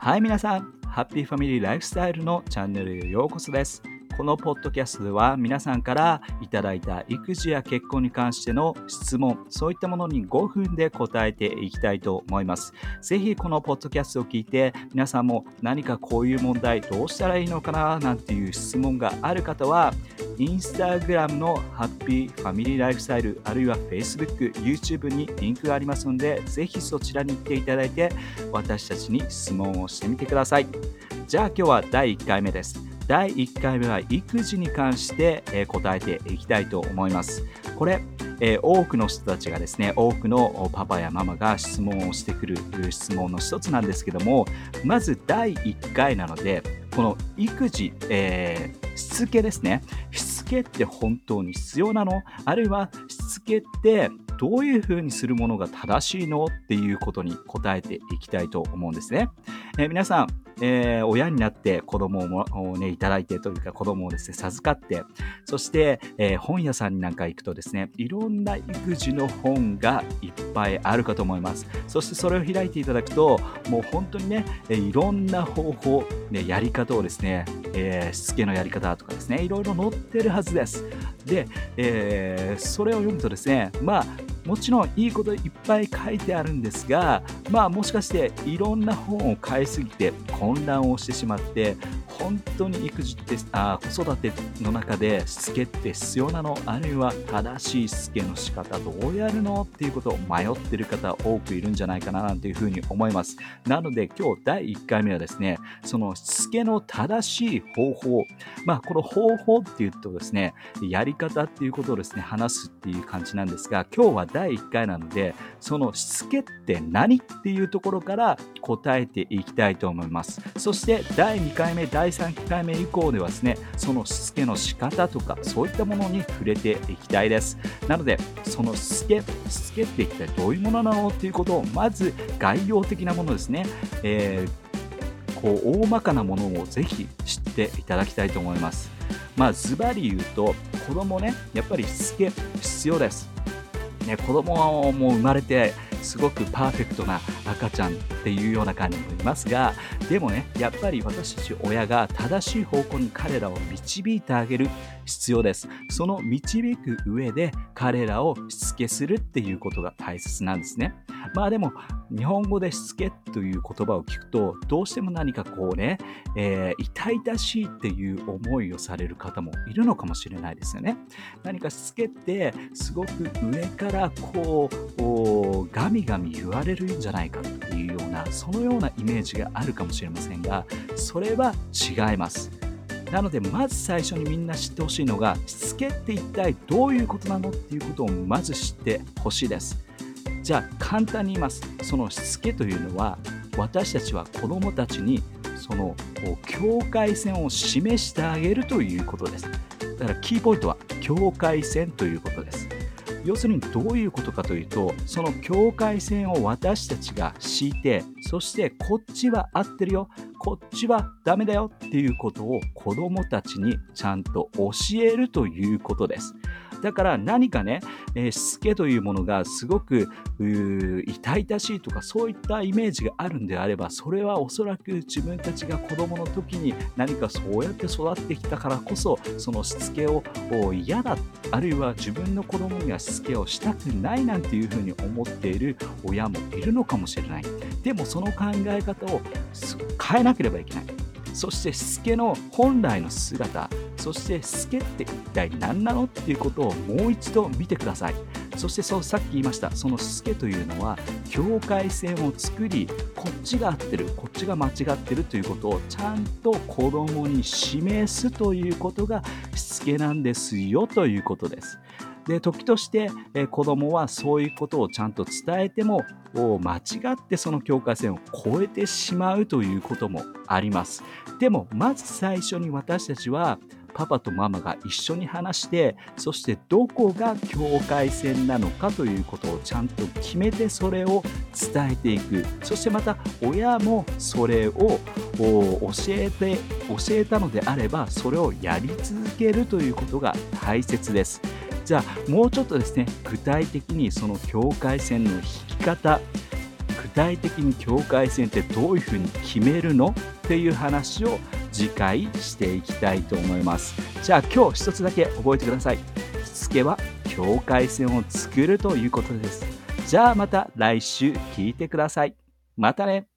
はい皆さんハッピーファミリーライフスタイルのチャンネルへようこそですこのポッドキャストでは皆さんからいただいた育児や結婚に関しての質問、そういったものに5分で答えていきたいと思います。ぜひこのポッドキャストを聞いて皆さんも何かこういう問題どうしたらいいのかななんていう質問がある方はインスタグラムのハッピーファミリーライフスタイルあるいは Facebook、YouTube にリンクがありますのでぜひそちらに行っていただいて私たちに質問をしてみてください。じゃあ今日は第1回目です。第1回目は育児に関して答えていきたいと思います。これ、多くの人たちがですね、多くのパパやママが質問をしてくる質問の一つなんですけども、まず第1回なので、この育児、えー、しつけですね。しけって本当に必要なの？あるいはしつけってどういうふうにするものが正しいの？っていうことに答えていきたいと思うんですね。えー、皆さん、えー、親になって子供をね、いただいてというか子供をですね、授かって、そして、えー、本屋さんになんか行くとですね、いろんな育児の本がいっぱいあるかと思います。そしてそれを開いていただくと、もう本当にね、いろんな方法、ね、やり方をですね、えー、しつけのやり方とかですね、いろいろ載ってるはずです。で、えー、それを読むとですね、まあ、もちろんいいこといっぱい書いてあるんですが、まあもしかしていろんな本を買いすぎて混乱をしてしまって、本当に育児ってあ子育ての中でしつけって必要なの？あるいは正しいしつけの仕方どうやるの？っていうことを迷ってる方多くいるんじゃないかななんていうふうに思います。なので今日第1回目はですねそのしつけの正しい方法。まあこの方法っていうとですねやり方っていうことをですね話すっていう感じなんですが今日は第1回なのでそのしつけって何っていうところから答えていきたいと思います。そして第2回目第第3回目以降ではですねそのしつけの仕方とかそういったものに触れていきたいです。なのでそのしつけしつけって一体どういうものなのっていうことをまず概要的なものですね、えー、こう大まかなものをぜひ知っていただきたいと思います。まあズバリ言うと子供ねやっぱりしつけ必要です。ね、子供はもう生まれてすごくパーフェクトな赤ちゃんっていうような感じもいますがでもねやっぱり私たち親が正しい方向に彼らを導いてあげる必要です。その導く上で彼らをしつけするっていうことが大切なんですね。まあでも日本語でしつけという言葉を聞くとどうしても何かこうね、えー、痛々しいっていう思いをされる方もいるのかもしれないですよね。何かしつけってすごく上からこうガミガミ言われるんじゃないかというようなそのようなイメージがあるかもしれませんがそれは違います。なのでまず最初にみんな知ってほしいのがしつけって一体どういうことなのっていうことをまず知ってほしいです。じゃあ簡単に言います。そのしつけというのは私たちは子どもたちにその境界線を示してあげるということです。だからキーポイントは境界線ということです。要するにどういうことかというとその境界線を私たちが敷いてそしてこっちは合ってるよこっちはダメだよっていうことを子どもたちにちゃんと教えるということです。だから何かね、えー、しつけというものがすごく痛々しいとかそういったイメージがあるんであればそれはおそらく自分たちが子供の時に何かそうやって育ってきたからこそそのしつけを嫌だあるいは自分の子供にはしつけをしたくないなんていうふうに思っている親もいるのかもしれない。でもその考え方を変えなければいけない。そしてしつけの本来の姿そしてスケって一体何なのっていうことをもう一度見てください。そしてそうさっき言いましたそのスケというのは境界線を作りこっちが合ってるこっちが間違ってるということをちゃんと子供に示すということがしつけなんですよということです。で時として、え子供はそういうことをちゃんと伝えても間違ってその境界線を越えてしまうということもあります。でもまず最初に私たちはパパとママが一緒に話してそしてどこが境界線なのかということをちゃんと決めてそれを伝えていく。そしてまた親もそれを教えて教えたのであればそれをやり続けるということが大切です。じゃあもうちょっとですね具体的にその境界線の引き方具体的に境界線ってどういうふうに決めるの？っていう話を次回していきたいと思います。じゃあ今日一つだけ覚えてください。しつけは境界線を作るということです。じゃあまた来週聞いてください。またね。